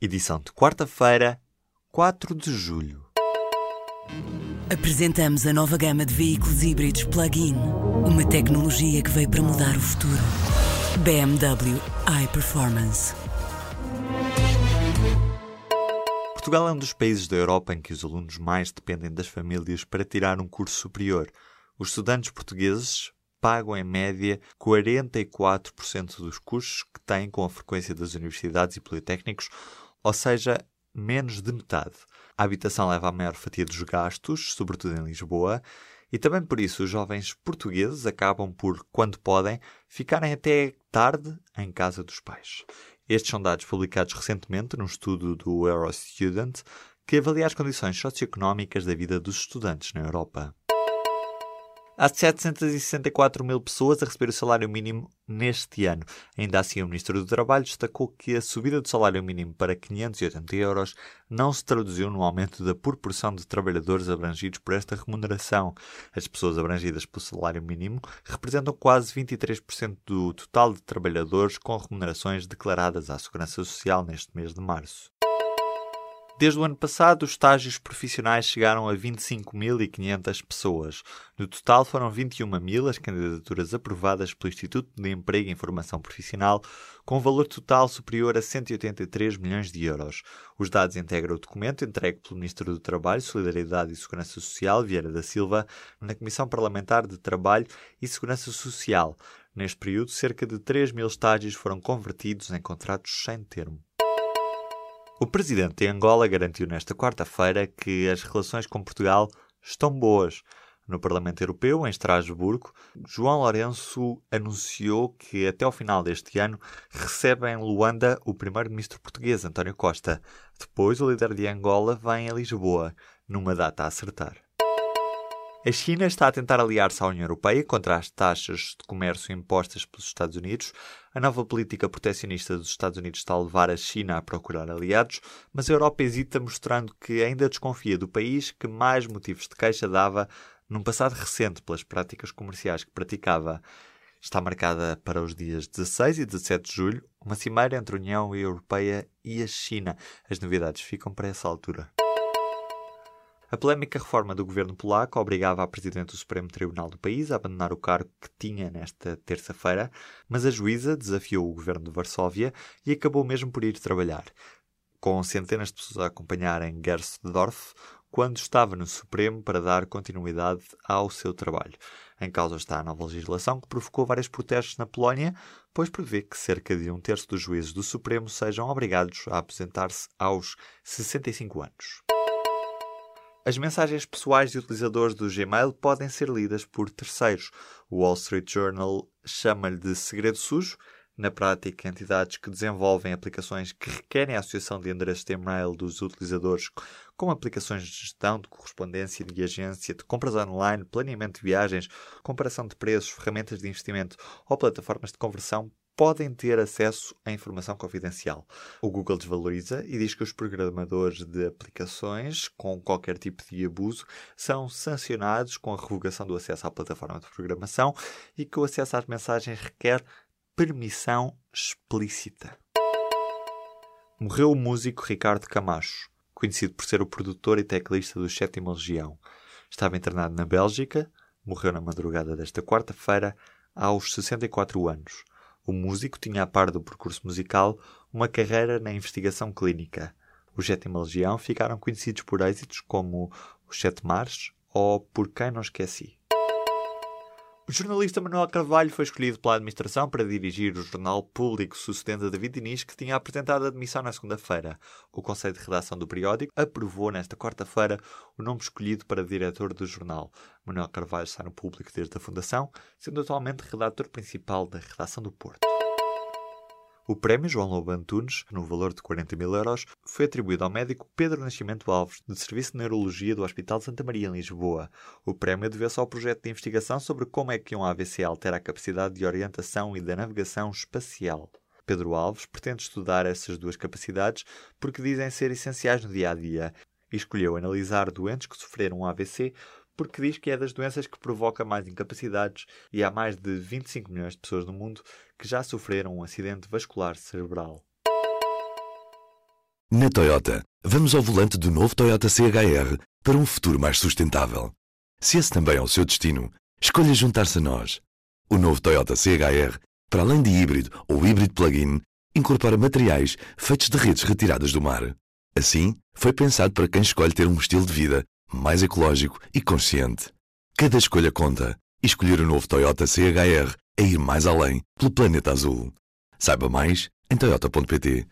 edição de quarta-feira, 4 de julho. Apresentamos a nova gama de veículos híbridos plug-in. Uma tecnologia que veio para mudar o futuro. BMW iPerformance. Portugal é um dos países da Europa em que os alunos mais dependem das famílias para tirar um curso superior. Os estudantes portugueses pagam em média 44% dos custos que têm com a frequência das universidades e politécnicos, ou seja, menos de metade. A habitação leva a maior fatia dos gastos, sobretudo em Lisboa, e também por isso os jovens portugueses acabam por, quando podem, ficarem até tarde em casa dos pais. Estes são dados publicados recentemente num estudo do Eurostudent que avalia as condições socioeconómicas da vida dos estudantes na Europa. Há 764 mil pessoas a receber o salário mínimo neste ano. Ainda assim, o Ministro do Trabalho destacou que a subida do salário mínimo para 580 euros não se traduziu no aumento da proporção de trabalhadores abrangidos por esta remuneração. As pessoas abrangidas pelo salário mínimo representam quase 23% do total de trabalhadores com remunerações declaradas à Segurança Social neste mês de março. Desde o ano passado, os estágios profissionais chegaram a 25.500 pessoas. No total, foram 21 mil as candidaturas aprovadas pelo Instituto de Emprego e Informação Profissional, com valor total superior a 183 milhões de euros. Os dados integram o documento entregue pelo Ministro do Trabalho, Solidariedade e Segurança Social, Vieira da Silva, na Comissão Parlamentar de Trabalho e Segurança Social. Neste período, cerca de 3 mil estágios foram convertidos em contratos sem termo. O presidente de Angola garantiu nesta quarta-feira que as relações com Portugal estão boas. No Parlamento Europeu, em Estrasburgo, João Lourenço anunciou que até ao final deste ano recebe em Luanda o primeiro-ministro português, António Costa. Depois, o líder de Angola vem a Lisboa, numa data a acertar. A China está a tentar aliar-se à União Europeia contra as taxas de comércio impostas pelos Estados Unidos. A nova política proteccionista dos Estados Unidos está a levar a China a procurar aliados, mas a Europa hesita, mostrando que ainda desconfia do país que mais motivos de queixa dava num passado recente pelas práticas comerciais que praticava. Está marcada para os dias 16 e 17 de julho uma cimeira entre a União Europeia e a China. As novidades ficam para essa altura. A polémica reforma do governo polaco obrigava a Presidente do Supremo Tribunal do país a abandonar o cargo que tinha nesta terça-feira, mas a juíza desafiou o governo de Varsóvia e acabou mesmo por ir trabalhar. Com centenas de pessoas a acompanharem Gersdorf quando estava no Supremo para dar continuidade ao seu trabalho. Em causa está a nova legislação que provocou vários protestos na Polónia, pois prevê que cerca de um terço dos juízes do Supremo sejam obrigados a aposentar-se aos 65 anos. As mensagens pessoais de utilizadores do Gmail podem ser lidas por terceiros. O Wall Street Journal chama-lhe de segredo sujo. Na prática, entidades que desenvolvem aplicações que requerem a associação de endereços de e-mail dos utilizadores, como aplicações de gestão de correspondência de agência, de compras online, planeamento de viagens, comparação de preços, ferramentas de investimento ou plataformas de conversão, podem ter acesso à informação confidencial. O Google desvaloriza e diz que os programadores de aplicações com qualquer tipo de abuso são sancionados com a revogação do acesso à plataforma de programação e que o acesso às mensagens requer permissão explícita. Morreu o músico Ricardo Camacho, conhecido por ser o produtor e teclista do Sétima Legião. Estava internado na Bélgica, morreu na madrugada desta quarta-feira, aos 64 anos. O músico tinha, a par do percurso musical, uma carreira na investigação clínica. Os Sétima Legião ficaram conhecidos por êxitos como Os Sete Mares ou Por Quem Não Esqueci. O jornalista Manuel Carvalho foi escolhido pela administração para dirigir o jornal público, sucedendo a David Diniz, que tinha apresentado a demissão na segunda-feira. O Conselho de Redação do periódico aprovou nesta quarta-feira o nome escolhido para diretor do jornal. Manuel Carvalho está no público desde a fundação, sendo atualmente redator principal da redação do Porto. O prémio João Lobo Antunes, no valor de 40 mil euros, foi atribuído ao médico Pedro Nascimento Alves, de Serviço de Neurologia do Hospital de Santa Maria, em Lisboa. O prémio deveu-se ao projeto de investigação sobre como é que um AVC altera a capacidade de orientação e da navegação espacial. Pedro Alves pretende estudar essas duas capacidades porque dizem ser essenciais no dia a dia e escolheu analisar doentes que sofreram um AVC porque diz que é das doenças que provoca mais incapacidades e há mais de 25 milhões de pessoas no mundo que já sofreram um acidente vascular cerebral. Na Toyota, vamos ao volante do novo Toyota CHR para um futuro mais sustentável. Se esse também é o seu destino, escolha juntar-se a nós. O novo Toyota CHR para além de híbrido ou híbrido plug-in, incorpora materiais feitos de redes retiradas do mar. Assim, foi pensado para quem escolhe ter um estilo de vida mais ecológico e consciente. Cada escolha conta e escolher o novo Toyota CHR é ir mais além pelo planeta azul. Saiba mais em toyota.pt